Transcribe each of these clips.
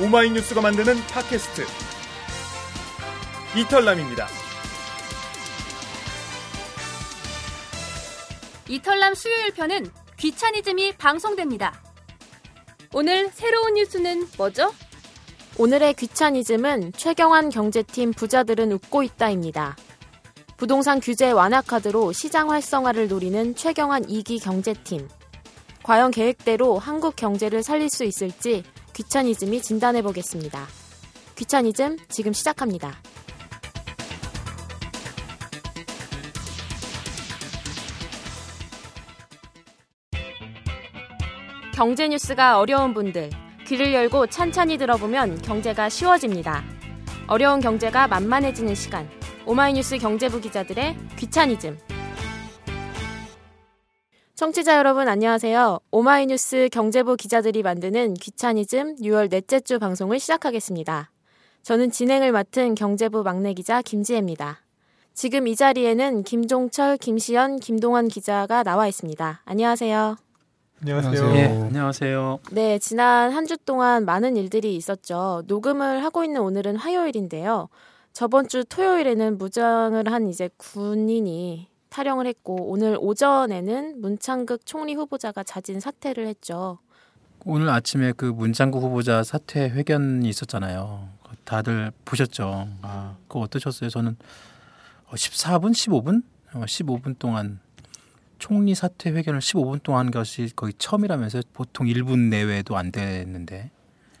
오마이뉴스가 만드는 팟캐스트 이털남입니다. 이털남 수요일 편은 귀차니즘이 방송됩니다. 오늘 새로운 뉴스는 뭐죠? 오늘의 귀차니즘은 최경환 경제팀 부자들은 웃고 있다입니다. 부동산 규제 완화 카드로 시장 활성화를 노리는 최경환 2기 경제팀. 과연 계획대로 한국 경제를 살릴 수 있을지 귀차니즘이 진단해 보겠습니다. 귀차니즘 지금 시작합니다. 경제 뉴스가 어려운 분들, 귀를 열고 찬찬히 들어보면 경제가 쉬워집니다. 어려운 경제가 만만해지는 시간. 오마이뉴스 경제부 기자들의 귀차니즘. 청취자 여러분 안녕하세요. 오마이뉴스 경제부 기자들이 만드는 귀차니즘 6월 넷째 주 방송을 시작하겠습니다. 저는 진행을 맡은 경제부 막내 기자 김지혜입니다. 지금 이 자리에는 김종철, 김시연, 김동원 기자가 나와 있습니다. 안녕하세요. 안녕하세요. 예, 안녕하세요. 네, 지난 한 주 동안 많은 일들이 있었죠. 녹음을 하고 있는 오늘은 화요일인데요. 저번 주 토요일에는 무장을 한 이제 군인이 탈영을 했고 오늘 오전에는 문창극 총리 후보자가 자진 사퇴를 했죠. 오늘 아침에 그 문창구 후보자 사퇴 회견이 있었잖아요. 다들 보셨죠? 아, 그거 어떠셨어요? 저는 14분, 15분, 15분 동안 총리 사퇴 회견을 15분 동안 한 것이 거의 처음이라면서 보통 1분 내외도 안 됐는데.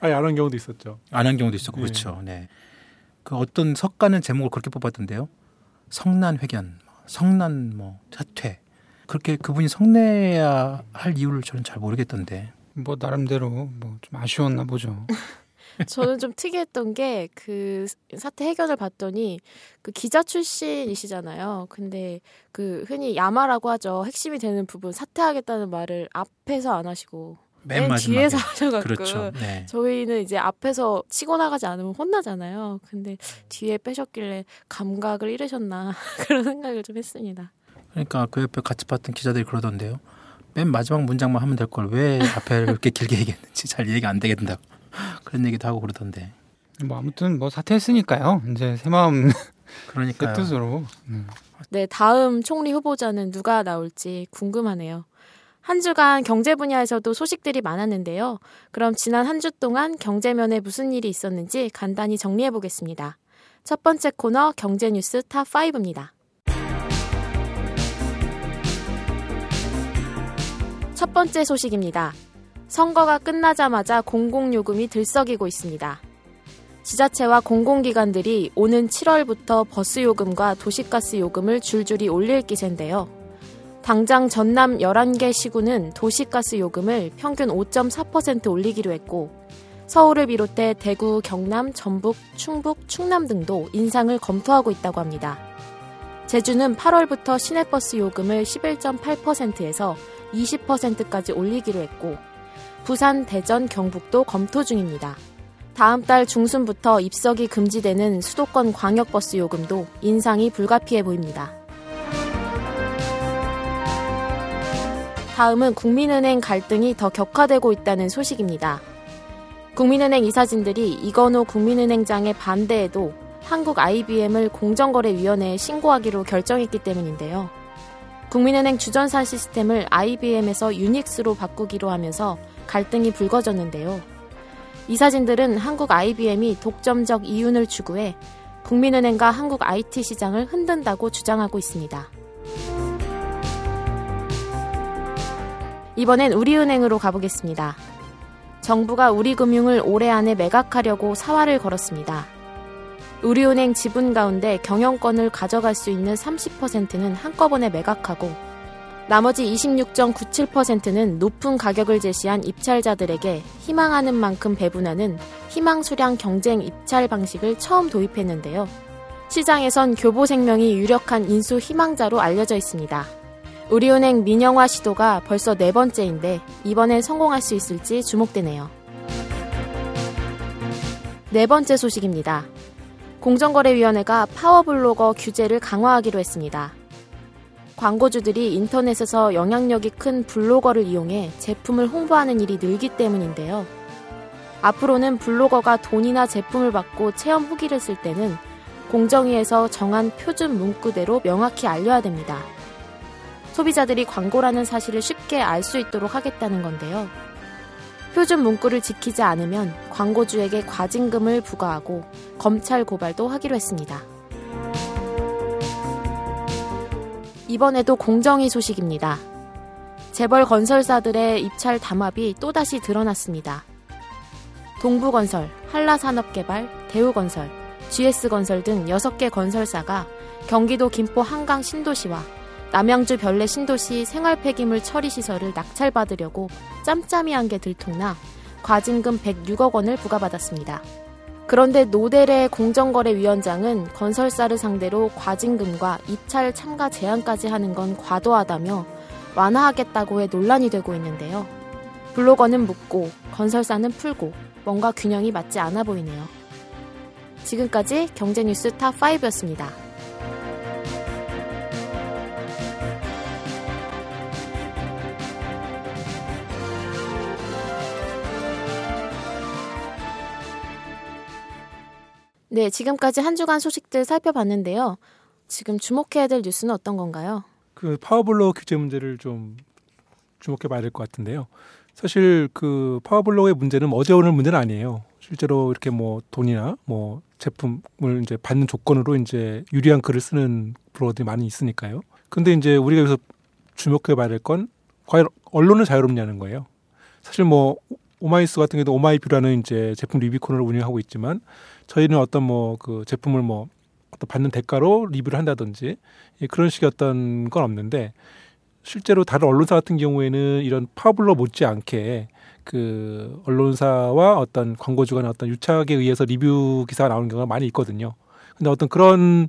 아니 안한 경우도 있었죠. 안 한 경우도 있었고 네. 그렇죠. 네. 그 어떤 석가는 제목을 그렇게 뽑았던데요. 성난 회견, 성난 뭐 사퇴. 그렇게 그분이 성내야 할 이유를 저는 잘 모르겠던데. 뭐 나름대로 뭐 좀 아쉬웠나 보죠. 저는 좀 특이했던 게 그 사태 해결을 봤더니 그 기자 출신이시잖아요. 근데 그 흔히 야마라고 하죠. 핵심이 되는 부분 사퇴하겠다는 말을 앞에서 안 하시고 맨 맨 마지막에. 뒤에서 하셔갖고 그렇죠. 네. 저희는 이제 앞에서 치고 나가지 않으면 혼나잖아요. 근데 뒤에 빼셨길래 감각을 잃으셨나 그런 생각을 좀 했습니다. 그러니까 그 옆에 같이 봤던 기자들이 그러던데요. 맨 마지막 문장만 하면 될 걸 왜 앞에 그렇게 길게 얘기했는지 잘 얘기 안 되겠다고 그런 얘기도 하고 그러던데. 뭐 아무튼 뭐 사퇴했으니까요. 이제 새 마음 새 그러니까 뜻으로. 음. 네, 다음 총리 후보자는 누가 나올지 궁금하네요. 한 주간 경제 분야에서도 소식들이 많았는데요. 그럼 지난 한 주 동안 경제면에 무슨 일이 있었는지 간단히 정리해 보겠습니다. 첫 번째 코너 경제 뉴스 탑 5입니다. 첫 번째 소식입니다. 선거가 끝나자마자 공공요금이 들썩이고 있습니다. 지자체와 공공기관들이 오는 7월부터 버스 요금과 도시가스 요금을 줄줄이 올릴 기세인데요. 당장 전남 11개 시군은 도시가스 요금을 평균 5.4% 올리기로 했고 서울을 비롯해 대구, 경남, 전북, 충북, 충남 등도 인상을 검토하고 있다고 합니다. 제주는 8월부터 시내버스 요금을 11.8%에서 20%까지 올리기로 했고 부산, 대전, 경북도 검토 중입니다. 다음 달 중순부터 입석이 금지되는 수도권 광역버스 요금도 인상이 불가피해 보입니다. 다음은 국민은행 갈등이 더 격화되고 있다는 소식입니다. 국민은행 이사진들이 이건호 국민은행장의 반대에도 한국 IBM을 공정거래위원회에 신고하기로 결정했기 때문인데요. 국민은행 주전산 시스템을 IBM에서 유닉스로 바꾸기로 하면서 갈등이 불거졌는데요. 이사진들은 한국 IBM이 독점적 이윤을 추구해 국민은행과 한국 IT 시장을 흔든다고 주장하고 있습니다. 이번엔 우리은행으로 가보겠습니다. 정부가 우리금융을 올해 안에 매각하려고 사활을 걸었습니다. 우리은행 지분 가운데 경영권을 가져갈 수 있는 30%는 한꺼번에 매각하고 나머지 26.97%는 높은 가격을 제시한 입찰자들에게 희망하는 만큼 배분하는 희망수량 경쟁 입찰 방식을 처음 도입했는데요. 시장에선 교보생명이 유력한 인수 희망자로 알려져 있습니다. 우리은행 민영화 시도가 벌써 네 번째인데 이번엔 성공할 수 있을지 주목되네요. 네 번째 소식입니다. 공정거래위원회가 파워블로거 규제를 강화하기로 했습니다. 광고주들이 인터넷에서 영향력이 큰 블로거를 이용해 제품을 홍보하는 일이 늘기 때문인데요. 앞으로는 블로거가 돈이나 제품을 받고 체험 후기를 쓸 때는 공정위에서 정한 표준 문구대로 명확히 알려야 됩니다. 소비자들이 광고라는 사실을 쉽게 알 수 있도록 하겠다는 건데요. 표준 문구를 지키지 않으면 광고주에게 과징금을 부과하고 검찰 고발도 하기로 했습니다. 이번에도 공정위 소식입니다. 재벌 건설사들의 입찰 담합이 또다시 드러났습니다. 동부건설, 한라산업개발, 대우건설, GS건설 등 6개 건설사가 경기도 김포 한강 신도시와 남양주 별내 신도시 생활폐기물 처리 시설을 낙찰받으려고 짬짬이 한 게 들통나 과징금 106억 원을 부과받았습니다. 그런데 노델의 공정거래위원장은 건설사를 상대로 과징금과 입찰 참가 제한까지 하는 건 과도하다며 완화하겠다고 해 논란이 되고 있는데요. 블로거는 묻고 건설사는 풀고 뭔가 균형이 맞지 않아 보이네요. 지금까지 경제뉴스 탑5였습니다. 네, 지금까지 한 주간 소식들 살펴봤는데요. 지금 주목해야 될 뉴스는 어떤 건가요? 그 파워블로거 규제 문제를 좀 주목해 봐야 될 것 같은데요. 사실 그 파워블로거 문제는 어제 오늘 문제는 아니에요. 실제로 이렇게 뭐 돈이나 뭐 제품을 이제 받는 조건으로 이제 유리한 글을 쓰는 블로거들이 많이 있으니까요. 근데 이제 우리가 여기서 주목해 봐야 될 건 과연 언론은 자유롭냐는 거예요. 사실 뭐 오마이뉴스 같은 경우도 오마이뷰라는 이제 제품 리뷰 코너를 운영하고 있지만 저희는 어떤 뭐 그 제품을 뭐 어떤 받는 대가로 리뷰를 한다든지 그런 식의 어떤 건 없는데 실제로 다른 언론사 같은 경우에는 이런 파워블로거 못지않게 그 언론사와 어떤 광고주 간의 어떤 유착에 의해서 리뷰 기사가 나오는 경우가 많이 있거든요. 근데 어떤 그런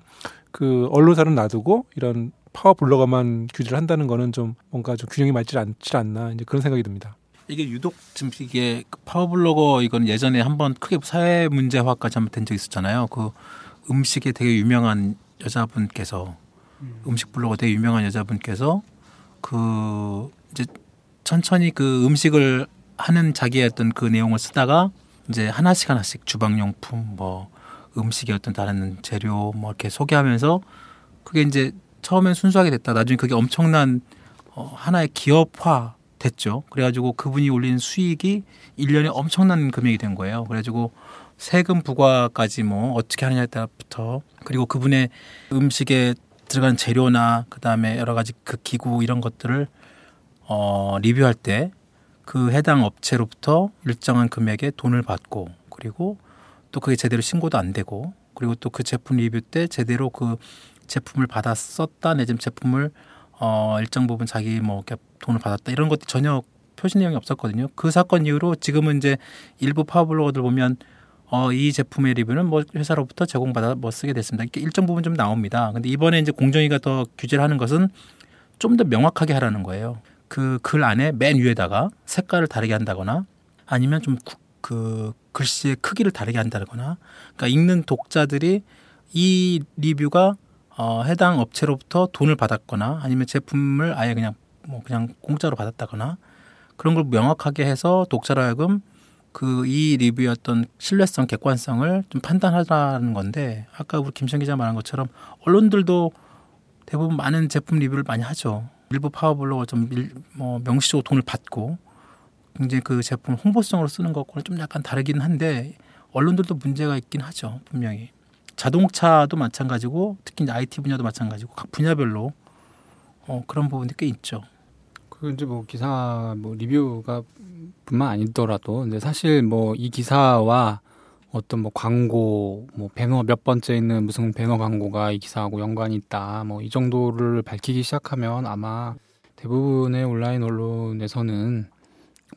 그 언론사는 놔두고 이런 파워 블로거만 규제를 한다는 거는 좀 뭔가 좀 균형이 맞지 않지 않나 이제 그런 생각이 듭니다. 이게 유독 지금 이게 파워블로거 이건 예전에 한번 크게 사회 문제화까지 한번 된 적 있었잖아요. 그 음식에 되게 유명한 여자분께서 음 식 블로거 되게 유명한 여자분께서 그 이제 천천히 그 음식을 하는 자기의 어떤 그 내용을 쓰다가 이제 하나씩 하나씩 주방용품 뭐 음식의 어떤 다른 재료 뭐 이렇게 소개하면서 그게 이제 처음엔 순수하게 됐다. 나중에 그게 엄청난 어, 하나의 기업화 됐죠. 그래가지고 그분이 올린 수익이 1년에 엄청난 금액이 된 거예요. 그래가지고 세금 부과까지 뭐 어떻게 하느냐에 따라부터 그리고 그분의 음식에 들어가는 재료나 그다음에 여러 가지 그 기구 이런 것들을 어 리뷰할 때 그 해당 업체로부터 일정한 금액의 돈을 받고 그리고 또 그게 제대로 신고도 안 되고 그리고 또 그 제품 리뷰 때 제대로 그 제품을 받아 썼다 내지금 제품을 어 일정 부분 자기 뭐 돈을 받았다 이런 것도 전혀 표시 내용이 없었거든요. 그 사건 이후로 지금은 이제 일부 파워블로거들 보면 어, 이 제품의 리뷰는 뭐 회사로부터 제공받아 뭐 쓰게 됐습니다. 이렇게 일정 부분 좀 나옵니다. 근데 이번에 이제 공정위가 더 규제를 하는 것은 좀 더 명확하게 하라는 거예요. 그 글 안에 맨 위에다가 색깔을 다르게 한다거나 아니면 좀 그 글씨의 크기를 다르게 한다거나 그러니까 읽는 독자들이 이 리뷰가 어, 해당 업체로부터 돈을 받았거나 아니면 제품을 아예 그냥 뭐 그냥 공짜로 받았다거나 그런 걸 명확하게 해서 독자로 하여금 그 이 리뷰였던 신뢰성, 객관성을 좀 판단하라는 건데 아까 우리 김천 기자 말한 것처럼 언론들도 대부분 많은 제품 리뷰를 많이 하죠. 일부 파워블로거 좀뭐 명시적으로 돈을 받고 굉장히 그 제품 홍보성으로 쓰는 것과는 좀 약간 다르긴 한데 언론들도 문제가 있긴 하죠 분명히 자동차도 마찬가지고 특히 이제 IT 분야도 마찬가지고 각 분야별로 어, 그런 부분이 꽤 있죠. 그 이제 뭐 기사 뭐 리뷰가 뿐만 아니더라도 근데 사실 뭐 이 기사와 어떤 뭐 광고 뭐 배너 몇 번째 있는 무슨 배너 광고가 이 기사하고 연관이 있다 뭐 이 정도를 밝히기 시작하면 아마 대부분의 온라인 언론에서는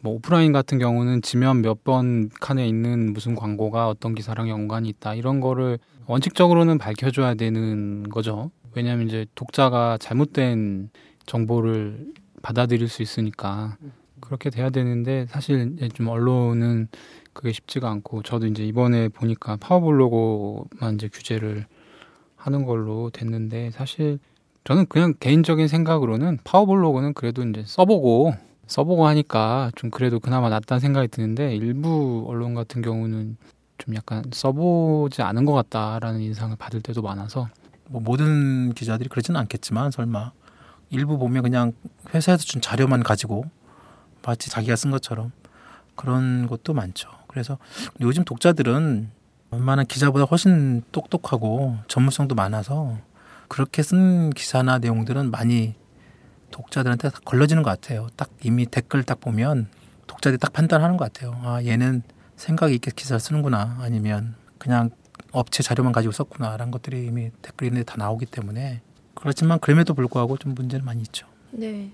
뭐 오프라인 같은 경우는 지면 몇 번 칸에 있는 무슨 광고가 어떤 기사랑 연관이 있다 이런 거를 원칙적으로는 밝혀줘야 되는 거죠. 왜냐하면 이제 독자가 잘못된 정보를 받아들일 수 있으니까 그렇게 돼야 되는데 사실 좀 언론은 그게 쉽지가 않고 저도 이제 이번에 보니까 파워블로거만 이제 규제를 하는 걸로 됐는데 사실 저는 그냥 개인적인 생각으로는 파워블로거는 그래도 이제 써보고 써보고 하니까 좀 그래도 그나마 낫다는 생각이 드는데 일부 언론 같은 경우는 좀 약간 써보지 않은 것 같다라는 인상을 받을 때도 많아서 뭐 모든 기자들이 그러지는 않겠지만 설마 일부 보면 그냥 회사에서 준 자료만 가지고 마치 자기가 쓴 것처럼 그런 것도 많죠. 그래서 요즘 독자들은 웬만한 기자보다 훨씬 똑똑하고 전문성도 많아서 그렇게 쓴 기사나 내용들은 많이 독자들한테 걸러지는 것 같아요. 딱 이미 댓글 딱 보면 독자들이 딱 판단하는 것 같아요. 아 얘는 생각이 있게 기사를 쓰는구나 아니면 그냥 업체 자료만 가지고 썼구나 라는 것들이 이미 댓글 이런 데다 나오기 때문에 그렇지만 그럼에도 불구하고 좀 문제는 많이 있죠. 네.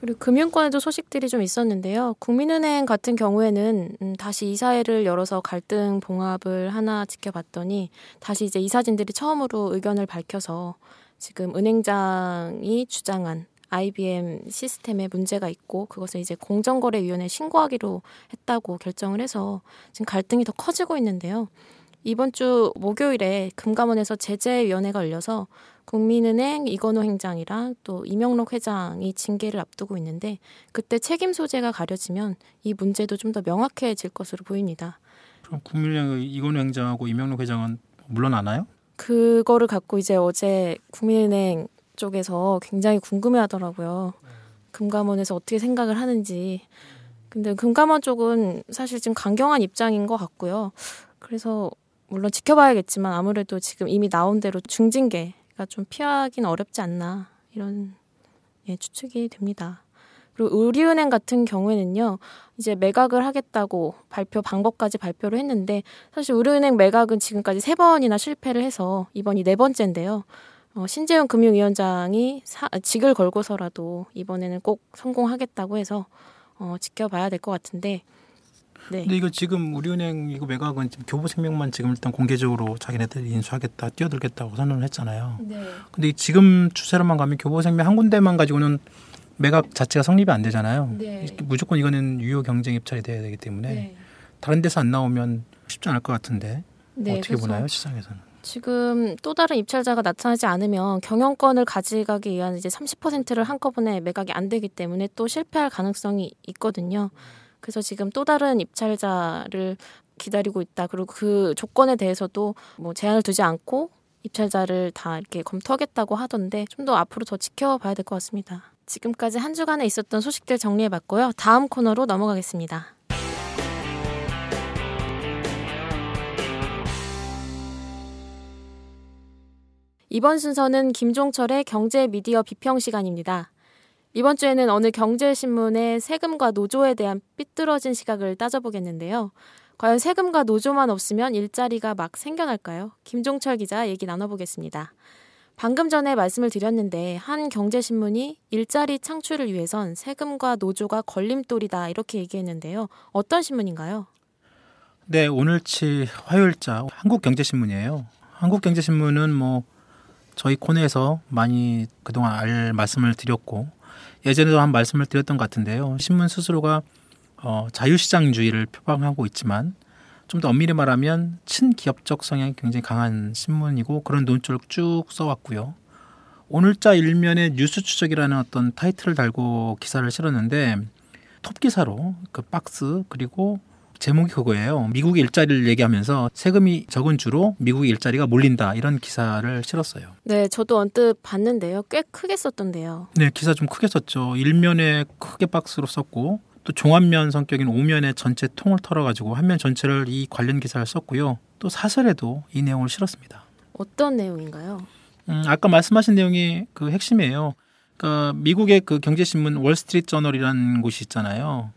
그리고 금융권에도 소식들이 좀 있었는데요. 국민은행 같은 경우에는 음, 다시 이사회를 열어서 갈등 봉합을 하나 지켜봤더니 다시 이제 이사진들이 처음으로 의견을 밝혀서 지금 은행장이 주장한 IBM 시스템에 문제가 있고 그것을 이제 공정거래위원회에 신고하기로 했다고 결정을 해서 지금 갈등이 더 커지고 있는데요. 이번 주 목요일에 금감원에서 제재위원회가 열려서 국민은행 이건호 행장이랑 또 이명록 회장이 징계를 앞두고 있는데 그때 책임 소재가 가려지면 이 문제도 좀 더 명확해질 것으로 보입니다. 그럼 국민은행 이건호 행장하고 이명록 회장은 물러나나요? 그거를 갖고 이제 어제 국민은행 쪽에서 굉장히 궁금해 하더라고요. 금감원에서 어떻게 생각을 하는지. 근데 금감원 쪽은 사실 지금 강경한 입장인 것 같고요. 그래서 물론 지켜봐야겠지만 아무래도 지금 이미 나온 대로 중징계 가좀 피하긴 어렵지 않나 이런 예, 추측이 됩니다. 그리고 우리은행 같은 경우에는요, 이제 매각을 하겠다고 발표 방법까지 발표를 했는데 사실 우리은행 매각은 지금까지 세 번이나 실패를 해서 이번이 네 번째인데요. 어, 신재훈 금융위원장이 사, 직을 걸고서라도 이번에는 꼭 성공하겠다고 해서 어, 지켜봐야 될 것 같은데. 네. 근데 이거 지금 우리은행 이거 매각은 지금 교보생명만 지금 일단 공개적으로 자기네들이 인수하겠다 뛰어들겠다고 선언을 했잖아요. 네. 근데 지금 추세로만 가면 교보생명 한 군데만 가지고는 매각 자체가 성립이 안 되잖아요. 네. 무조건 이거는 유효 경쟁 입찰이 돼야 되기 때문에 네. 다른 데서 안 나오면 쉽지 않을 것 같은데 네, 어떻게 보나요 시장에서는? 지금 또 다른 입찰자가 나타나지 않으면 경영권을 가져가기 위한 이제 30%를 한꺼번에 매각이 안 되기 때문에 또 실패할 가능성이 있거든요. 그래서 지금 또 다른 입찰자를 기다리고 있다. 그리고 그 조건에 대해서도 뭐 제한을 두지 않고 입찰자를 다 이렇게 검토하겠다고 하던데 좀 더 앞으로 더 지켜봐야 될 것 같습니다. 지금까지 한 주간에 있었던 소식들 정리해봤고요. 다음 코너로 넘어가겠습니다. 이번 순서는 김종철의 경제 미디어 비평 시간입니다. 이번 주에는 어느 경제신문의 세금과 노조에 대한 삐뚤어진 시각을 따져보겠는데요. 과연 세금과 노조만 없으면 일자리가 막 생겨날까요? 김종철 기자 얘기 나눠보겠습니다. 방금 전에 말씀을 드렸는데 한 경제신문이 일자리 창출을 위해선 세금과 노조가 걸림돌이다 이렇게 얘기했는데요. 어떤 신문인가요? 네 오늘치 화요일자 한국경제신문이에요. 한국경제신문은 뭐 저희 코너에서 많이 그동안 알 말씀을 드렸고 예전에도 한 말씀을 드렸던 것 같은데요. 신문 스스로가 어, 자유시장주의를 표방하고 있지만 좀 더 엄밀히 말하면 친기업적 성향이 굉장히 강한 신문이고 그런 논조를 쭉 써왔고요. 오늘자 일면에 뉴스 추적이라는 어떤 타이틀을 달고 기사를 실었는데 톱 기사로 그 박스 그리고 제목이 그거예요. 미국의 일자리를 얘기하면서 세금이 적은 주로 미국의 일자리가 몰린다 이런 기사를 실었어요. 네, 저도 언뜻 봤는데요. 꽤 크게 썼던데요. 네, 기사 좀 크게 썼죠. 일면에 크게 박스로 썼고 또 종합면 성격인 오면에 전체 통을 털어가지고 한 면 전체를 이 관련 기사를 썼고요. 또 사설에도 이 내용을 실었습니다. 어떤 내용인가요? 음, 아까 말씀하신 내용이 그 핵심이에요. 그러니까 미국의 그 경제신문 월스트리트 저널이라는 곳이 있잖아요.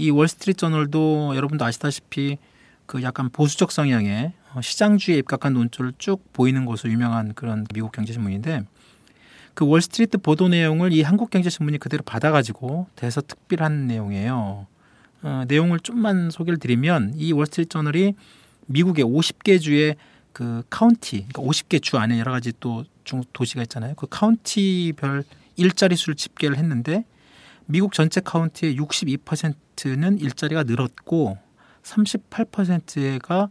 이 월스트리트 저널도 여러분도 아시다시피 그 약간 보수적 성향의 어, 시장주의에 입각한 논조를 쭉 보이는 것으로 유명한 그런 미국 경제신문인데 그 월스트리트 보도 내용을 이 한국경제신문이 그대로 받아가지고 대서 특필한 내용이에요. 어, 내용을 좀만 소개를 드리면 이 월스트리트 저널이 미국의 50개 주의 그 카운티, 그러니까 50개 주 안에 여러 가지 또 중소 도시가 있잖아요. 그 카운티별 일자리 수를 집계를 했는데 미국 전체 카운티의 62%는 일자리가 늘었고 38%가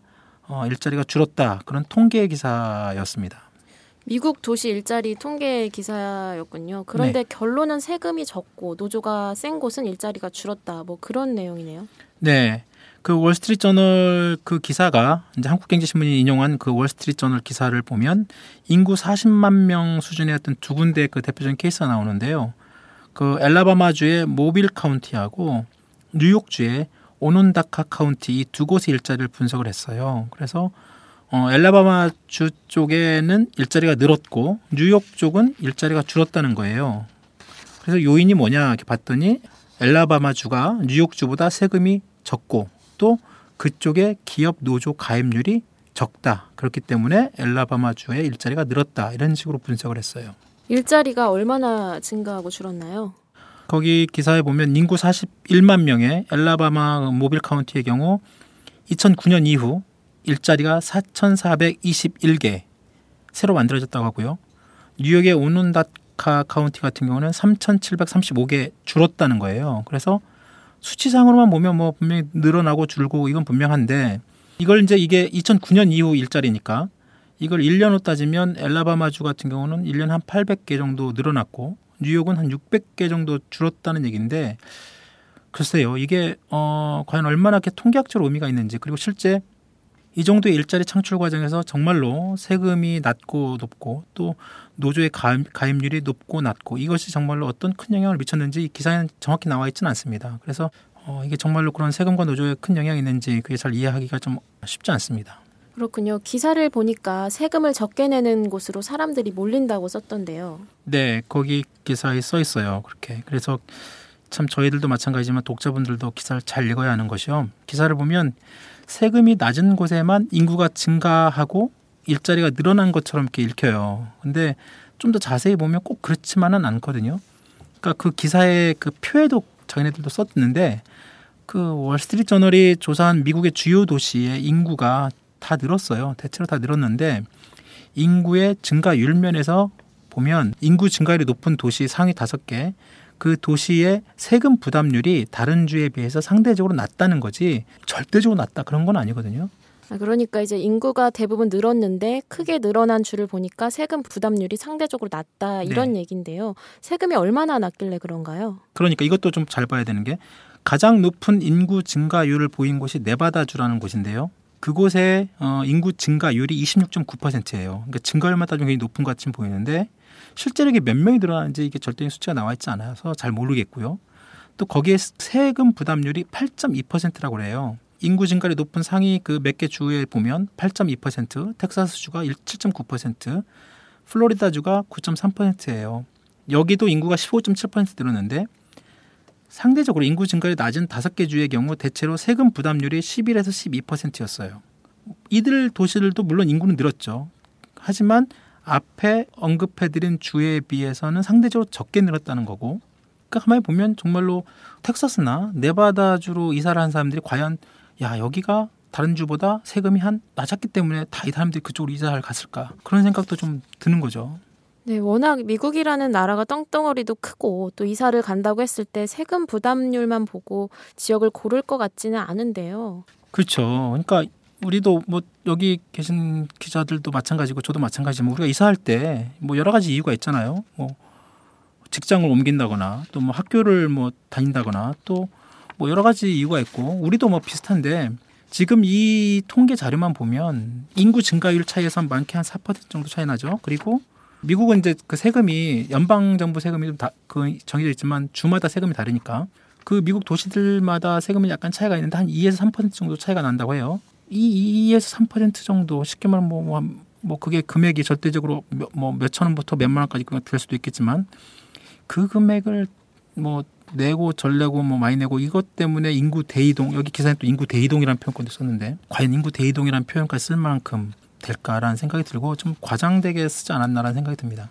어, 일자리가 줄었다. 그런 통계 기사였습니다. 미국 도시 일자리 통계 기사였군요. 그런데 네. 결론은 세금이 적고 노조가 센 곳은 일자리가 줄었다. 뭐 그런 내용이네요. 네. 그 월스트리트 저널 그 기사가 이제 한국경제신문이 인용한 그 월스트리트 저널 기사를 보면 인구 40만 명 어떤 두 군데 그 대표적인 케이스가 나오는데요. 그 엘라바마주의 모빌 카운티하고 뉴욕주의 오논다카 카운티 이 두 곳의 일자리를 분석을 했어요. 그래서 어, 엘라바마 주 쪽에는 일자리가 늘었고 뉴욕 쪽은 일자리가 줄었다는 거예요. 그래서 요인이 뭐냐 이렇게 봤더니 엘라바마 주가 뉴욕 주보다 세금이 적고 또 그쪽에 기업 노조 가입률이 적다. 그렇기 때문에 엘라바마 주의 일자리가 늘었다. 이런 식으로 분석을 했어요. 일자리가 얼마나 증가하고 줄었나요? 거기 기사에 보면 인구 41만 명의 엘라바마 모빌 카운티의 경우 2009년 이후 일자리가 4,421개 새로 만들어졌다고 하고요. 뉴욕의 오눈다카 카운티 같은 경우는 3,735개 줄었다는 거예요. 그래서 수치상으로만 보면 뭐 분명히 늘어나고 줄고 이건 분명한데 이걸 이제 이게 2009년 이후 일자리니까 이걸 1년 후 따지면 엘라바마주 같은 경우는 1년 한 800개 정도 늘어났고 뉴욕은 한 600개 정도 줄었다는 얘기인데 글쎄요 이게 어 과연 얼마나 이렇게 통계학적으로 의미가 있는지 그리고 실제 이 정도의 일자리 창출 과정에서 정말로 세금이 낮고 높고 또 노조의 가입, 가입률이 높고 낮고 이것이 정말로 어떤 큰 영향을 미쳤는지 이 기사에는 정확히 나와 있지는 않습니다. 그래서 어, 이게 정말로 그런 세금과 노조에 큰 영향이 있는지 그게 잘 이해하기가 좀 쉽지 않습니다. 그렇군요. 기사를 보니까 세금을 적게 내는 곳으로 사람들이 몰린다고 썼던데요. 네, 거기 기사에 써 있어요. 그렇게. 그래서 참 저희들도 마찬가지지만 독자분들도 기사를 잘 읽어야 하는 것이요. 기사를 보면 세금이 낮은 곳에만 인구가 증가하고 일자리가 늘어난 것처럼 이렇게 읽혀요. 근데 좀 더 자세히 보면 꼭 그렇지만은 않거든요. 그러니까 그 기사의 그 표에도 자기네들도 썼는데 그 월스트리트 저널이 조사한 미국의 주요 도시의 인구가 다 늘었어요. 대체로 다 늘었는데 인구의 증가율 면에서 보면 인구 증가율이 높은 도시 상위 다섯 개, 그 도시의 세금 부담률이 다른 주에 비해서 상대적으로 낮다는 거지 절대적으로 낮다 그런 건 아니거든요. 아, 그러니까 이제 인구가 대부분 늘었는데 크게 늘어난 주를 보니까 세금 부담률이 상대적으로 낮다 이런 얘기인데요. 세금이 얼마나 낮길래 그런가요? 그러니까 이것도 좀 잘 봐야 되는 게 가장 높은 인구 증가율을 보인 곳이 네바다주라는 곳인데요. 그곳의 어, 인구 증가율이 26.9%예요. 그러니까 증가율만 따지면 굉장히 높은 것 같이 보이는데 실제로 이게 몇 명이 늘어나는지 이게 절대적인 수치가 나와 있지 않아서 잘 모르겠고요. 또 거기에 세금 부담률이 8.2%라고 그래요. 인구 증가율이 높은 상위 그 몇 개 주에 보면 8.2%, 텍사스주가 7.9%, 플로리다주가 9.3%예요. 여기도 인구가 15.7% 늘었는데 상대적으로 인구 증가율이 낮은 다섯 개 주의 경우 대체로 세금 부담률이 11에서 12%였어요. 이들 도시들도 물론 인구는 늘었죠. 하지만 앞에 언급해드린 주에 비해서는 상대적으로 적게 늘었다는 거고. 그러니까 가만히 보면 정말로 텍사스나 네바다주로 이사를 한 사람들이 과연 야 여기가 다른 주보다 세금이 한 낮았기 때문에 다 이 사람들이 그쪽으로 이사를 갔을까 그런 생각도 좀 드는 거죠. 네, 워낙 미국이라는 나라가 떵떵어리도 크고 또 이사를 간다고 했을 때 세금 부담률만 보고 지역을 고를 것 같지는 않은데요. 그렇죠. 그러니까 우리도 뭐 여기 계신 기자들도 마찬가지고 저도 마찬가지지만 우리가 이사할 때 뭐 여러 가지 이유가 있잖아요. 뭐 직장을 옮긴다거나 또 뭐 학교를 뭐 다닌다거나 또 뭐 여러 가지 이유가 있고 우리도 뭐 비슷한데 지금 이 통계 자료만 보면 인구 증가율 차이에서 많게 한 4% 정도 차이 나죠. 그리고 미국은 이제 그 세금이 연방 정부 세금이 좀 다 그 정해져 있지만 주마다 세금이 다르니까 그 미국 도시들마다 세금이 약간 차이가 있는데 한 2에서 3% 정도 차이가 난다고 해요. 이 2에서 3% 정도 쉽게 말하면 뭐, 뭐, 뭐 그게 금액이 절대적으로 뭐 몇천 원부터 몇만 원까지 될 수도 있겠지만 그 금액을 뭐 내고 절 내고 뭐 많이 내고 이것 때문에 인구 대이동 여기 기사에 또 인구 대이동이라는 표현까지 썼는데 과연 인구 대이동이라는 표현까지 쓸 만큼 될까라는 생각이 들고 좀 과장되게 쓰지 않았나라는 생각이 듭니다.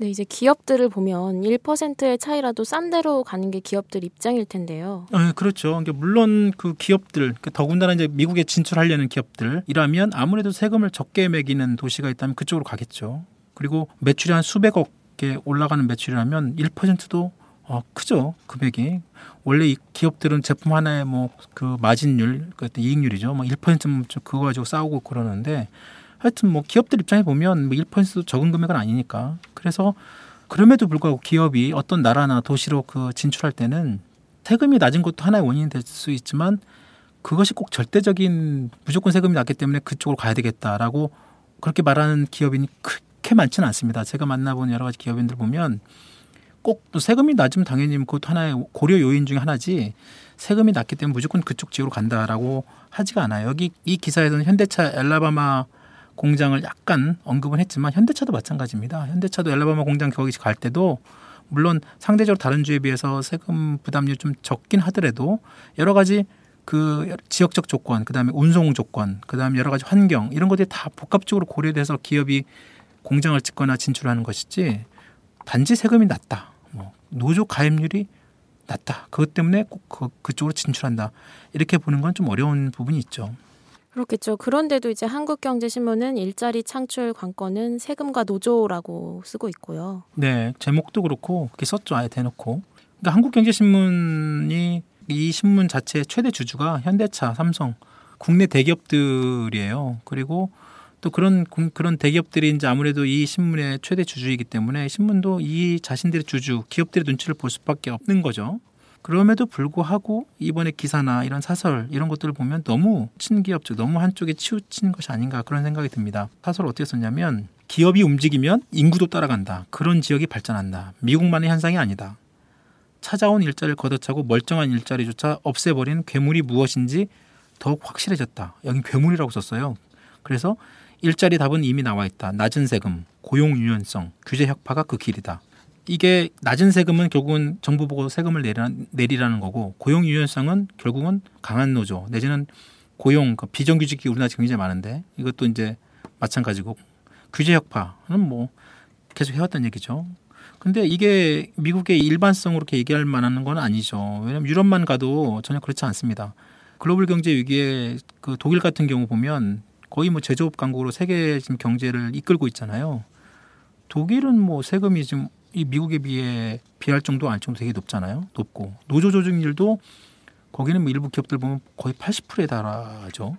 네, 이제 기업들을 보면 1%의 차이라도 싼 데로 가는 게 기업들 입장일 텐데요. 네, 그렇죠. 그러니까 물론 그 기업들, 더군다나 이제 미국에 진출하려는 기업들이라면 아무래도 세금을 적게 매기는 도시가 있다면 그쪽으로 가겠죠. 그리고 매출이 한 수백억에 올라가는 매출이라면 1%도 어, 크죠. 금액이. 원래 이 기업들은 제품 하나에 뭐 그 마진율, 그 이익률이죠. 뭐 1%면 그거 가지고 싸우고 그러는데 하여튼 뭐 기업들 입장에 보면 뭐 1%도 적은 금액은 아니니까. 그래서 그럼에도 불구하고 기업이 어떤 나라나 도시로 그 진출할 때는 세금이 낮은 것도 하나의 원인이 될 수 있지만 그것이 꼭 절대적인 무조건 세금이 낮기 때문에 그쪽으로 가야 되겠다라고 그렇게 말하는 기업인이 그렇게 많지는 않습니다. 제가 만나본 여러 가지 기업인들 보면 꼭 또 세금이 낮으면 당연히 그것도 하나의 고려 요인 중에 하나지 세금이 낮기 때문에 무조건 그쪽 지역으로 간다라고 하지가 않아요. 여기 이 기사에서는 현대차 엘라바마 공장을 약간 언급은 했지만 현대차도 마찬가지입니다. 현대차도 엘라바마 공장 거기 갈 때도 물론 상대적으로 다른 주에 비해서 세금 부담률이 좀 적긴 하더라도 여러 가지 그 지역적 조건, 그다음에 운송 조건, 그다음에 여러 가지 환경 이런 것들이 다 복합적으로 고려돼서 기업이 공장을 짓거나 진출하는 것이지 단지 세금이 낮다. 뭐 노조 가입률이 낮다. 그것 때문에 꼭 그, 그쪽으로 진출한다. 이렇게 보는 건 좀 어려운 부분이 있죠. 그렇겠죠. 그런데도 이제 한국경제신문은 일자리 창출 관건은 세금과 노조라고 쓰고 있고요. 네, 제목도 그렇고 그렇게 썼죠. 아예 대놓고. 그러니까 한국경제신문이 이 신문 자체의 최대 주주가 현대차, 삼성, 국내 대기업들이에요. 그리고 또 그런 그런 대기업들이 이제 아무래도 이 신문의 최대 주주이기 때문에 신문도 이 자신들의 주주 기업들의 눈치를 볼 수밖에 없는 거죠. 그럼에도 불구하고 이번에 기사나 이런 사설 이런 것들을 보면 너무 친기업 즉 너무 한쪽에 치우친 것이 아닌가 그런 생각이 듭니다. 사설을 어떻게 썼냐면 기업이 움직이면 인구도 따라간다. 그런 지역이 발전한다. 미국만의 현상이 아니다. 찾아온 일자리를 걷어차고 멀쩡한 일자리조차 없애버린 괴물이 무엇인지 더욱 확실해졌다. 여기 괴물이라고 썼어요. 그래서 일자리 답은 이미 나와 있다. 낮은 세금, 고용 유연성, 규제 혁파가 그 길이다. 이게 낮은 세금은 결국은 정부 보고 세금을 내리라, 내리라는 거고 고용 유연성은 결국은 강한 노조 내지는 고용 그 비정규직이 우리나라 지금 굉장히 많은데 이것도 이제 마찬가지고 규제 혁파는 뭐 계속 해왔던 얘기죠. 근데 이게 미국의 일반성으로 이렇게 얘기할 만한 건 아니죠. 왜냐하면 유럽만 가도 전혀 그렇지 않습니다. 글로벌 경제 위기에 그 독일 같은 경우 보면 거의 뭐 제조업 강국으로 세계 지금 경제를 이끌고 있잖아요. 독일은 뭐 세금이 지금 이 미국에 비해 비할 정도 아닐 정도 되게 높잖아요. 높고 노조 조직률도 거기는 뭐 일부 기업들 보면 거의 80%에 달하죠.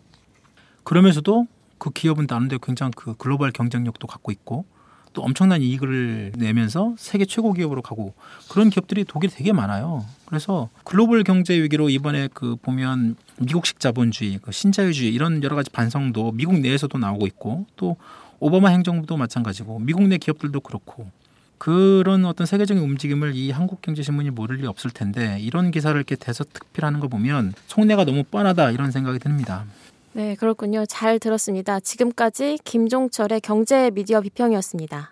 그러면서도 그 기업은 나름대로 굉장히 그 글로벌 경쟁력도 갖고 있고 또 엄청난 이익을 내면서 세계 최고 기업으로 가고 그런 기업들이 독일에 되게 많아요. 그래서 글로벌 경제 위기로 이번에 그 보면 미국식 자본주의, 그 신자유주의 이런 여러 가지 반성도 미국 내에서도 나오고 있고 또 오바마 행정부도 마찬가지고 미국 내 기업들도 그렇고 그런 어떤 세계적인 움직임을 이 한국경제신문이 모를 리 없을 텐데 이런 기사를 이렇게 대서 특필하는 거 보면 속내가 너무 뻔하다 이런 생각이 듭니다. 네, 그렇군요. 잘 들었습니다. 지금까지 김종철의 경제 미디어 비평이었습니다.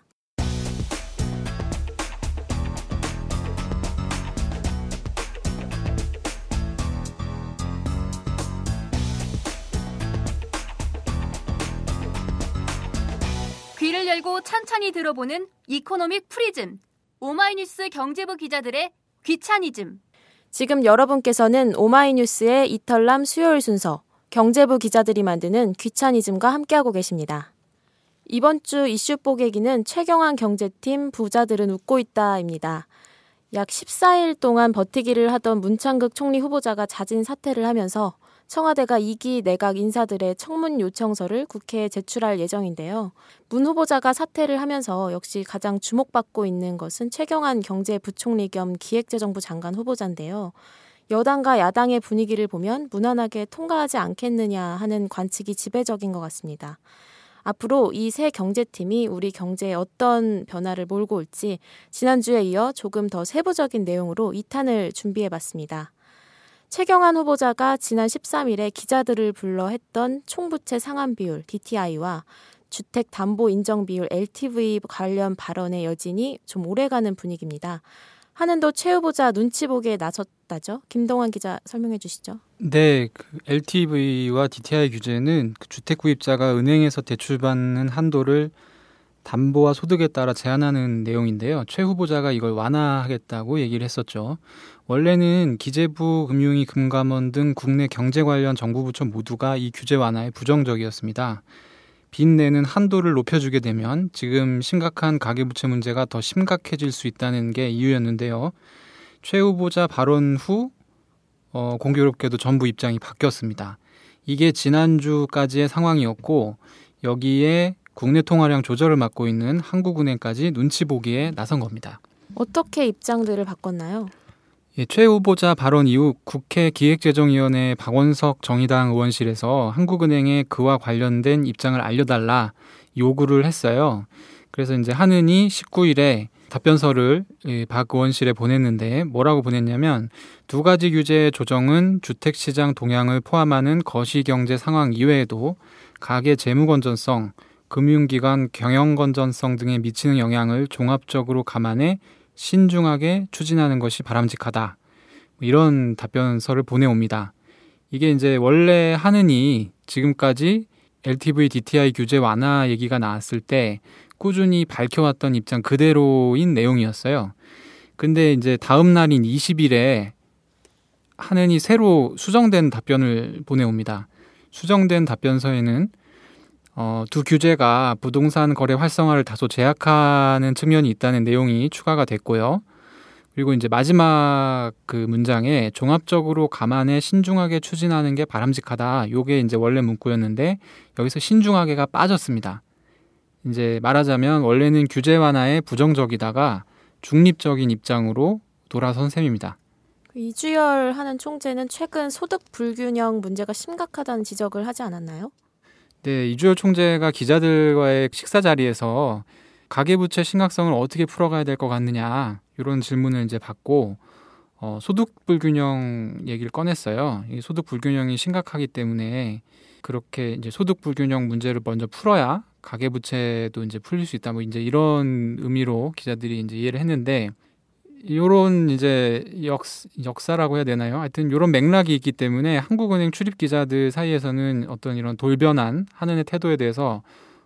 열고 찬찬히 들어보는 이코노믹 프리즘. 오마이뉴스 경제부 기자들의 귀차니즘. 지금 여러분께서는 오마이뉴스의 이털남 수요일 순서 경제부 기자들이 만드는 귀차니즘과 함께하고 계십니다. 이번 주 이슈 뽀개기는 최경환 경제팀 부자들은 웃고 있다입니다. 약 14일 동안 버티기를 하던 문창극 총리 후보자가 자진 사퇴를 하면서 청와대가 2기 내각 인사들의 청문 요청서를 국회에 제출할 예정인데요. 문 후보자가 사퇴를 하면서 역시 가장 주목받고 있는 것은 최경환 경제부총리 겸 기획재정부 장관 후보자인데요. 여당과 야당의 분위기를 보면 무난하게 통과하지 않겠느냐 하는 관측이 지배적인 것 같습니다. 앞으로 이 새 경제팀이 우리 경제에 어떤 변화를 몰고 올지 지난주에 이어 조금 더 세부적인 내용으로 2탄을 준비해 봤습니다. 최경환 후보자가 지난 13일에 기자들을 불러 했던 총부채 상환 비율 DTI와 주택 담보 인정 비율 LTV 관련 발언의 여진이 좀 오래가는 분위기입니다. 하는도 최 후보자 눈치 보기에 나섰다죠. 김동환 기자 설명해 주시죠. 네, 그 LTV와 DTI 규제는 그 주택 구입자가 은행에서 대출받는 한도를 담보와 소득에 따라 제한하는 내용인데요. 최 후보자가 이걸 완화하겠다고 얘기를 했었죠. 원래는 기재부, 금융위, 금감원 등 국내 경제 관련 정부 부처 모두가 이 규제 완화에 부정적이었습니다. 빚 내는 한도를 높여주게 되면 지금 심각한 가계부채 문제가 더 심각해질 수 있다는 게 이유였는데요. 최 후보자 발언 후 어, 공교롭게도 전부 입장이 바뀌었습니다. 이게 지난주까지의 상황이었고 여기에 국내 통화량 조절을 맡고 있는 한국은행까지 눈치 보기에 나선 겁니다. 어떻게 입장들을 바꿨나요? 예, 최 후보자 발언 이후 국회 기획재정위원회 박원석 정의당 의원실에서 한국은행에 그와 관련된 입장을 알려달라 요구를 했어요. 그래서 이제 하은이 19일에 답변서를 박 의원실에 보냈는데 뭐라고 보냈냐면 두 가지 규제 조정은 주택시장 동향을 포함하는 거시경제 상황 이외에도 가계 재무 건전성, 금융기관 경영 건전성 등에 미치는 영향을 종합적으로 감안해 신중하게 추진하는 것이 바람직하다. 이런 답변서를 보내옵니다. 이게 이제 원래 하느니 지금까지 LTV DTI 규제 완화 얘기가 나왔을 때 꾸준히 밝혀왔던 입장 그대로인 내용이었어요. 근데 이제 다음 날인 20일에 하느니 새로 수정된 답변을 보내옵니다. 수정된 답변서에는 어, 두 규제가 부동산 거래 활성화를 다소 제약하는 측면이 있다는 내용이 추가가 됐고요. 그리고 이제 마지막 그 문장에 종합적으로 감안해 신중하게 추진하는 게 바람직하다. 요게 이제 원래 문구였는데 여기서 신중하게가 빠졌습니다. 이제 말하자면 원래는 규제 완화에 부정적이다가 중립적인 입장으로 돌아선 셈입니다. 이주열 하는 총재는 최근 소득 불균형 문제가 심각하다는 지적을 하지 않았나요? 네, 이주열 총재가 기자들과의 식사 자리에서 가계부채 심각성을 어떻게 풀어가야 될 것 같느냐 이런 질문을 이제 받고 어, 소득 불균형 얘기를 꺼냈어요. 이 소득 불균형이 심각하기 때문에 그렇게 이제 소득 불균형 문제를 먼저 풀어야 가계부채도 이제 풀릴 수 있다. 뭐 이제 이런 의미로 기자들이 이제 이해를 했는데 요런 이제 역, 역사라고 해야 되나요? 하여튼 요런 맥락이 있기 때문에 한국은행 출입 기자들 사이에서는 어떤 이런 돌변한 하는의 태도에 대해서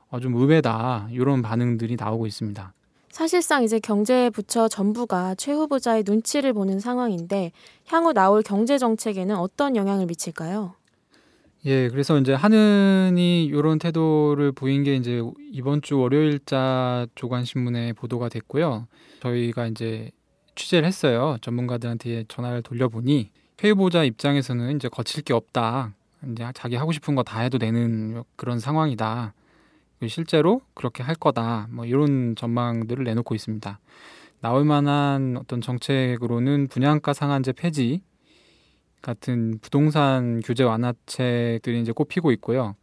어, 좀 의외다. 요런 반응들이 나오고 있습니다. 사실상 이제 경제부처 전부가 최 후보자의 눈치를 보는 상황인데 향후 나올 경제 정책에는 어떤 영향을 미칠까요? 예, 그래서 이제 하는이 이런 태도를 보인 게 이제 이번 주 월요일자 조간 신문에 보도가 됐고요. 저희가 이제 취재를 했어요. 전문가들한테 전화를 돌려보니 회의보자 입장에서는 이제 거칠 게 없다. 이제 자기 하고 싶은 거 다 해도 되는 그런 상황이다. 실제로 그렇게 할 거다. 뭐 이런 전망들을 내놓고 있습니다. 나올 만한 어떤 정책으로는 분양가 상한제 폐지 같은 부동산 규제 완화책들이 이제 꼽히고 있고요.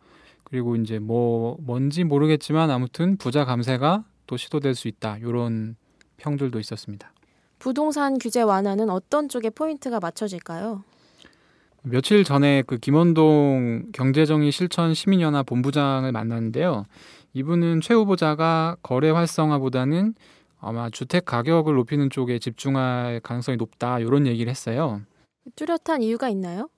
그리고 이제 뭐 뭔지 모르겠지만 아무튼 부자 감세가 또 시도될 수 있다. 이런 평들도 있었습니다. 부동산 규제 완화는 어떤 쪽에 포인트가 맞춰질까요? 며칠 전에 그 김원동 경제정의 실천 시민연합 본부장을 만났는데요. 이분은 최 후보자가 거래 활성화보다는 아마 주택 가격을 높이는 쪽에 집중할 가능성이 높다 이런 얘기를 했어요. 뚜렷한 이유가 있나요?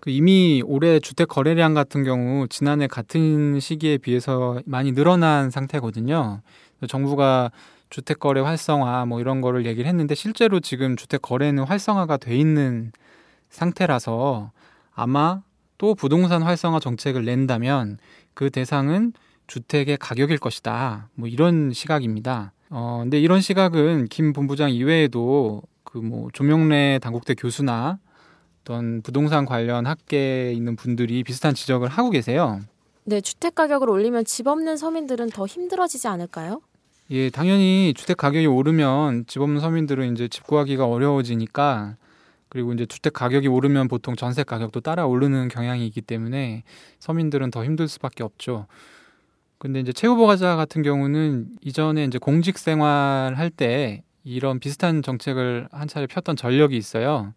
그 이미 올해 주택 거래량 같은 경우 지난해 같은 시기에 비해서 많이 늘어난 상태거든요. 정부가 주택 거래 활성화 뭐 이런 거를 얘기를 했는데 실제로 지금 주택 거래는 활성화가 돼 있는 상태라서 아마 또 부동산 활성화 정책을 낸다면 그 대상은 주택의 가격일 것이다. 뭐 이런 시각입니다. 어, 근데 이런 시각은 김 본부장 이외에도 그 뭐 조명래 당국대 교수나 어떤 부동산 관련 학계에 있는 분들이 비슷한 지적을 하고 계세요. 네, 주택 가격을 올리면 집 없는 서민들은 더 힘들어지지 않을까요? 예, 당연히 주택 가격이 오르면 집 없는 서민들은 이제 집 구하기가 어려워지니까 그리고 이제 주택 가격이 오르면 보통 전세 가격도 따라 오르는 경향이 있기 때문에 서민들은 더 힘들 수밖에 없죠. 근데 이제 최 후보자 같은 경우는 이전에 이제 공직 생활 할 때 이런 비슷한 정책을 한 차례 폈던 전력이 있어요.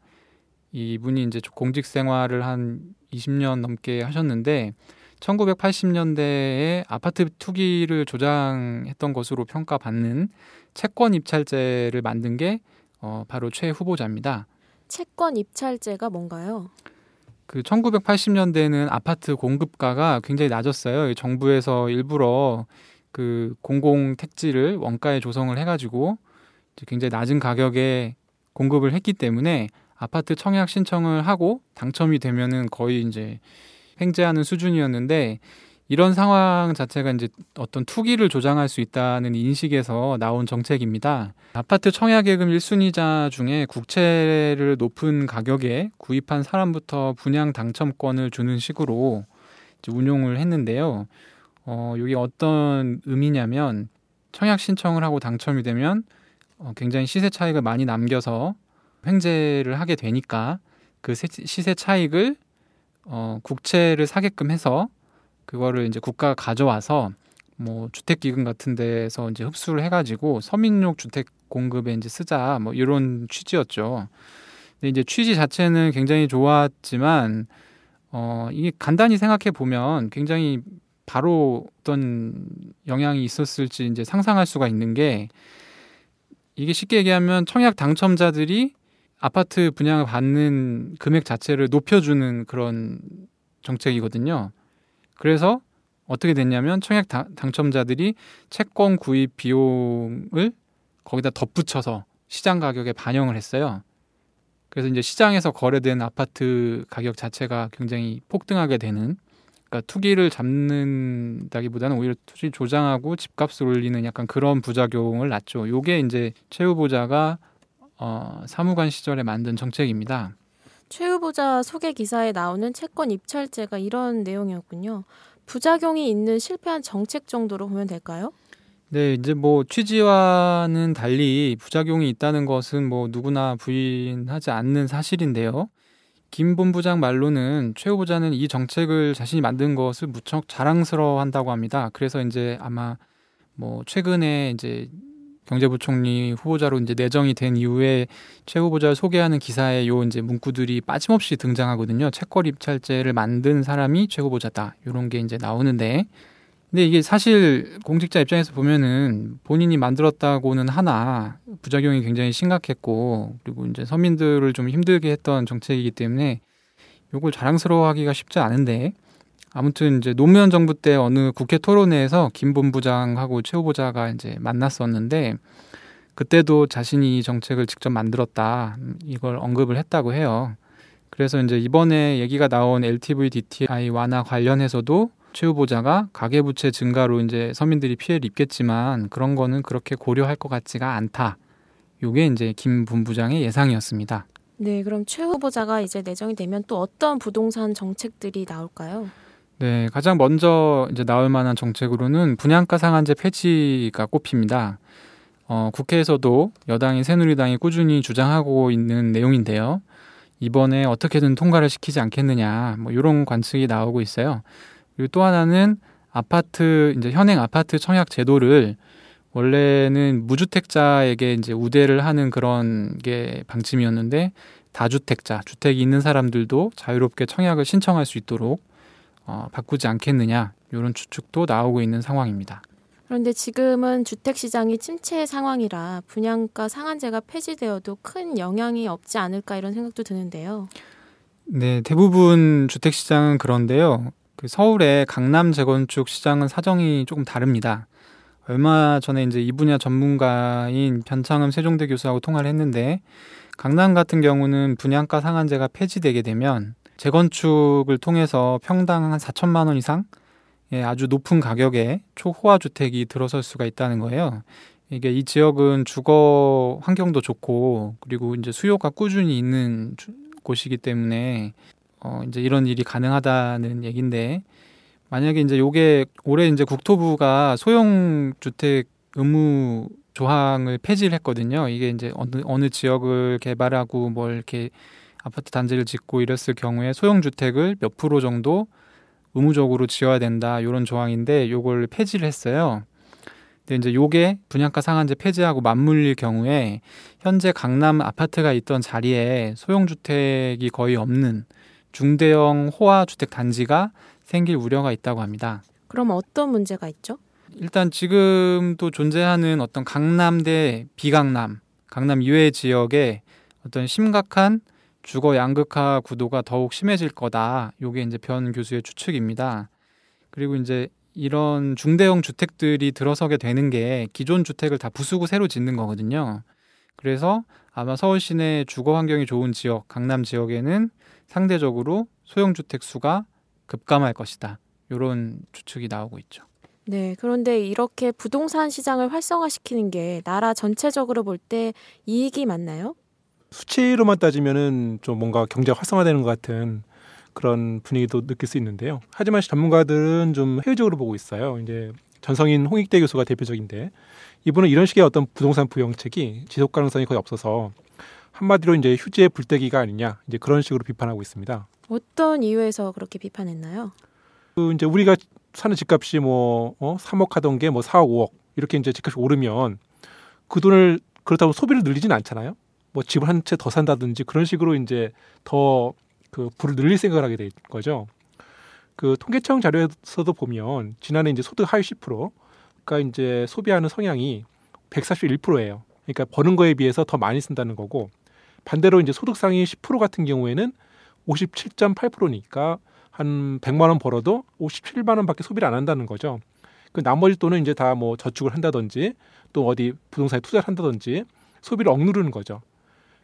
이분이 이제 공직 생활을 한 20년 넘게 하셨는데 1980년대에 아파트 투기를 조장했던 것으로 평가받는 채권 입찰제를 만든 게 어, 바로 최 후보자입니다. 채권 입찰제가 뭔가요? 그 1980년대에는 아파트 공급가가 굉장히 낮았어요. 정부에서 일부러 그 공공 택지를 원가에 조성을 해가지고 굉장히 낮은 가격에 공급을 했기 때문에 아파트 청약 신청을 하고 당첨이 되면은 거의 이제 횡재하는 수준이었는데 이런 상황 자체가 이제 어떤 투기를 조장할 수 있다는 인식에서 나온 정책입니다. 아파트 청약예금 1순위자 중에 국채를 높은 가격에 구입한 사람부터 분양 당첨권을 주는 식으로 운용을 했는데요. 어, 이게 어떤 의미냐면 청약 신청을 하고 당첨이 되면 어, 굉장히 시세 차익을 많이 남겨서 횡재를 하게 되니까 그 세- 시세 차익을 어, 국채를 사게끔 해서 그거를 이제 국가가 가져와서 뭐 주택 기금 같은 데서 이제 흡수를 해가지고 서민용 주택 공급에 이제 쓰자 뭐 이런 취지였죠. 근데 이제 취지 자체는 굉장히 좋았지만 어 이게 간단히 생각해 보면 굉장히 바로 어떤 영향이 있었을지 이제 상상할 수가 있는 게 이게 쉽게 얘기하면 청약 당첨자들이 아파트 분양을 받는 금액 자체를 높여주는 그런 정책이거든요. 그래서 어떻게 됐냐면 청약 다- 당첨자들이 채권 구입 비용을 거기다 덧붙여서 시장 가격에 반영을 했어요. 그래서 이제 시장에서 거래된 아파트 가격 자체가 굉장히 폭등하게 되는 그러니까 투기를 잡는다기보다는 오히려 투기 조장하고 집값을 올리는 약간 그런 부작용을 낳죠. 요게 이제 최 후보자가 어, 사무관 시절에 만든 정책입니다. 최 후보자 소개 기사에 나오는 채권 입찰제가 이런 내용이었군요. 부작용이 있는 실패한 정책 정도로 보면 될까요? 네, 이제 뭐 취지와는 달리 부작용이 있다는 것은 뭐 누구나 부인하지 않는 사실인데요. 김 본부장 말로는 최 후보자는 이 정책을 자신이 만든 것을 무척 자랑스러워 한다고 합니다. 그래서 이제 아마 뭐 최근에 이제 경제부총리 후보자로 이제 내정이 된 이후에 최 후보자를 소개하는 기사에 요 이제 문구들이 빠짐없이 등장하거든요. 채권 입찰제를 만든 사람이 최 후보자다. 이런 게 이제 나오는데 근데 이게 사실 공직자 입장에서 보면은 본인이 만들었다고는 하나 부작용이 굉장히 심각했고 그리고 이제 서민들을 좀 힘들게 했던 정책이기 때문에 요걸 자랑스러워하기가 쉽지 않은데 아무튼 이제 노무현 정부 때 어느 국회 토론회에서 김 본부장하고 최 후보자가 이제 만났었는데 그때도 자신이 이 정책을 직접 만들었다 이걸 언급을 했다고 해요. 그래서 이제 이번에 얘기가 나온 LTV DTI 완화 관련해서도 최 후보자가 가계부채 증가로 이제 서민들이 피해를 입겠지만 그런 거는 그렇게 고려할 것 같지가 않다. 요게 이제 김 본부장의 예상이었습니다. 네, 그럼 최 후보자가 이제 내정이 되면 또 어떤 부동산 정책들이 나올까요? 네, 가장 먼저 이제 나올 만한 정책으로는 분양가 상한제 폐지가 꼽힙니다. 어, 국회에서도 여당인 새누리당이 꾸준히 주장하고 있는 내용인데요. 이번에 어떻게든 통과를 시키지 않겠느냐, 뭐 이런 관측이 나오고 있어요. 그리고 또 하나는 아파트 이제 현행 아파트 청약 제도를 원래는 무주택자에게 이제 우대를 하는 그런 게 방침이었는데 다주택자, 주택이 있는 사람들도 자유롭게 청약을 신청할 수 있도록 어, 바꾸지 않겠느냐 이런 추측도 나오고 있는 상황입니다. 그런데 지금은 주택 시장이 침체 상황이라 분양가 상한제가 폐지되어도 큰 영향이 없지 않을까 이런 생각도 드는데요. 네, 대부분 주택 시장은 그런데요. 그 서울의 강남 재건축 시장은 사정이 조금 다릅니다. 얼마 전에 이제 이 분야 전문가인 변창흠 세종대 교수하고 통화를 했는데 강남 같은 경우는 분양가 상한제가 폐지되게 되면 재건축을 통해서 평당 한 4천만 원 이상 예, 아주 높은 가격에 초호화 주택이 들어설 수가 있다는 거예요. 이게 이 지역은 주거 환경도 좋고 그리고 이제 수요가 꾸준히 있는 주- 곳이기 때문에 어 이제 이런 일이 가능하다는 얘긴데 만약에 이제 요게 올해 이제 국토부가 소형 주택 의무 조항을 폐지를 했거든요. 이게 이제 어느 어느 지역을 개발하고 뭘 이렇게 아파트 단지를 짓고 이랬을 경우에 소형 주택을 몇 프로 정도 의무적으로 지어야 된다 이런 조항인데 요걸 폐지를 했어요. 근데 이제 요게 분양가 상한제 폐지하고 맞물릴 경우에 현재 강남 아파트가 있던 자리에 소형 주택이 거의 없는 중대형 호화 주택 단지가 생길 우려가 있다고 합니다. 그럼 어떤 문제가 있죠? 일단 지금도 존재하는 어떤 강남 대 비강남, 강남 이외의 지역에 어떤 심각한 주거 양극화 구도가 더욱 심해질 거다. 요게 이제 변 교수의 추측입니다. 그리고 이제 이런 중대형 주택들이 들어서게 되는 게 기존 주택을 다 부수고 새로 짓는 거거든요. 그래서 아마 서울 시내 주거 환경이 좋은 지역, 강남 지역에는 상대적으로 소형 주택 수가 급감할 것이다. 요런 추측이 나오고 있죠. 네, 그런데 이렇게 부동산 시장을 활성화시키는 게 나라 전체적으로 볼 때 이익이 맞나요? 수치로만 따지면은 좀 뭔가 경제가 활성화되는 것 같은 그런 분위기도 느낄 수 있는데요. 하지만 전문가들은 좀 회의적으로 보고 있어요. 이제 전성인 홍익대 교수가 대표적인데 이분은 이런 식의 어떤 부동산 부영책이 지속 가능성이 거의 없어서 한마디로 이제 휴지의 불때기가 아니냐 이제 그런 식으로 비판하고 있습니다. 어떤 이유에서 그렇게 비판했나요? 그 이제 우리가 사는 집값이 뭐 어, 3억 하던 게 뭐 4억, 5억 이렇게 이제 집값이 오르면 그 돈을 그렇다고 소비를 늘리진 않잖아요. 뭐 집을 한 채 더 산다든지 그런 식으로 이제 더 그 부를 늘릴 생각을 하게 된 거죠. 그 통계청 자료에서도 보면 지난해 이제 소득 하위 10%가 이제 소비하는 성향이 141%예요. 그러니까 버는 거에 비해서 더 많이 쓴다는 거고 반대로 이제 소득 상위 10% 같은 경우에는 57.8%니까 한 100만 원 벌어도 57만 원밖에 소비를 안 한다는 거죠. 그 나머지 돈은 이제 다 뭐 저축을 한다든지 또 어디 부동산에 투자를 한다든지 소비를 억누르는 거죠.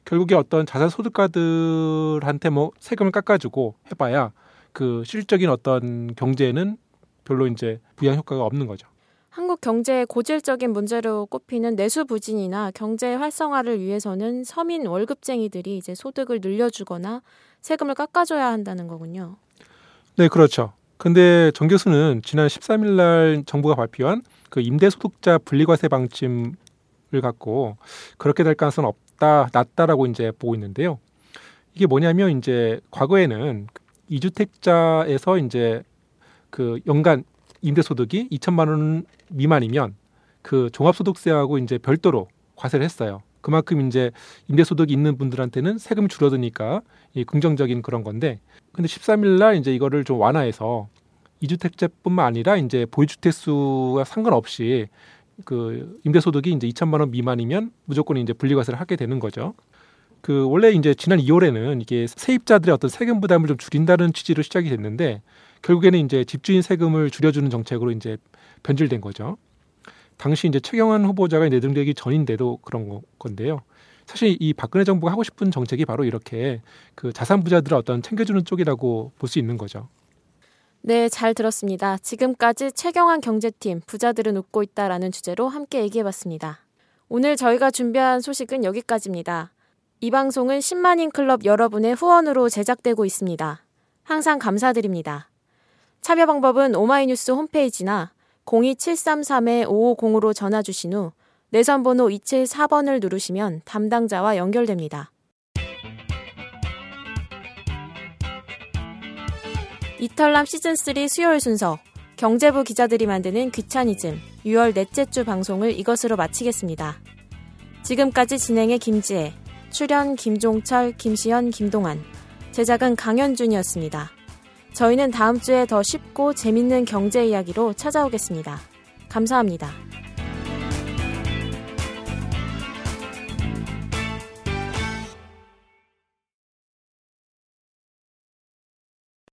결국에 어떤 자산 소득가들한테 뭐 세금을 깎아주고 해봐야 그 실질적인 어떤 경제에는 별로 이제 부양 효과가 없는 거죠. 한국 경제의 고질적인 문제로 꼽히는 내수 부진이나 경제 활성화를 위해서는 서민 월급쟁이들이 이제 소득을 늘려주거나 세금을 깎아줘야 한다는 거군요. 네, 그렇죠. 근데 정 교수는 지난 13일 날 정부가 발표한 그 임대소득자 분리과세 방침을 갖고 그렇게 될 가능성은 없다, 낮다라고 이제 보고 있는데요. 이게 뭐냐면 이제 과거에는 이주택자에서 이제 그 연간 임대 소득이 2천만 원 미만이면 그 종합소득세하고 이제 별도로 과세를 했어요. 그만큼 이제 임대 소득이 있는 분들한테는 세금이 줄어드니까 이 긍정적인 그런 건데 근데 13일 날 이제 이거를 좀 완화해서 이주택자뿐만 아니라 이제 보유주택 수와 상관없이 그 임대소득이 이제 2천만 원 미만이면 무조건 이제 분리과세를 하게 되는 거죠. 그 원래 이제 지난 2월에는 이게 세입자들의 어떤 세금 부담을 좀 줄인다는 취지로 시작이 됐는데 결국에는 이제 집주인 세금을 줄여주는 정책으로 이제 변질된 거죠. 당시 이제 최경환 후보자가 내등되기 전인데도 그런 건데요. 사실 이 박근혜 정부가 하고 싶은 정책이 바로 이렇게 그 자산 부자들을 어떤 챙겨주는 쪽이라고 볼 수 있는 거죠. 네, 잘 들었습니다. 지금까지 최경환 경제팀 부자들은 웃고 있다라는 주제로 함께 얘기해 봤습니다. 오늘 저희가 준비한 소식은 여기까지입니다. 이 방송은 10만인 클럽 여러분의 후원으로 제작되고 있습니다. 항상 감사드립니다. 참여 방법은 오마이뉴스 홈페이지나 02733-5505로 전화 주신 후 내선 번호 274번을 누르시면 담당자와 연결됩니다. 이털남 시즌3 수요일 순서 경제부 기자들이 만드는 귀차니즘 6월 넷째 주 방송을 이것으로 마치겠습니다. 지금까지 진행의 김지혜, 출연 김종철, 김시현, 김동환, 제작은 강현준이었습니다. 저희는 다음 주에 더 쉽고 재밌는 경제 이야기로 찾아오겠습니다. 감사합니다.